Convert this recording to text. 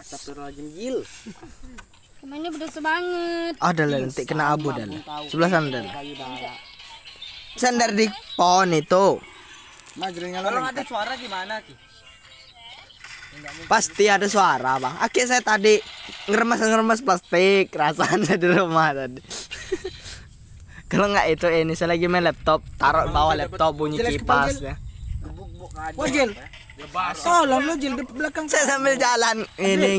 Astagfirullahaladzim Jil. Ke mana berdosa banget. Ada lah nanti kena abu dah. lah. Sebelah sana dah. Sandar di pohon itu. Majrenya Kalau lo ada suara gimana ki? Pasti ada suara bang. Aki saya tadi ngeremas-ngeremas plastik rasanya di rumah tadi. Kalau nggak itu ini saya lagi main laptop, taruh bawah laptop bunyi kipas kepala, ya. Gebuk-gebuk aja. Wah Jil. Tolong lo Jil di belakang Saya sambil jalan ini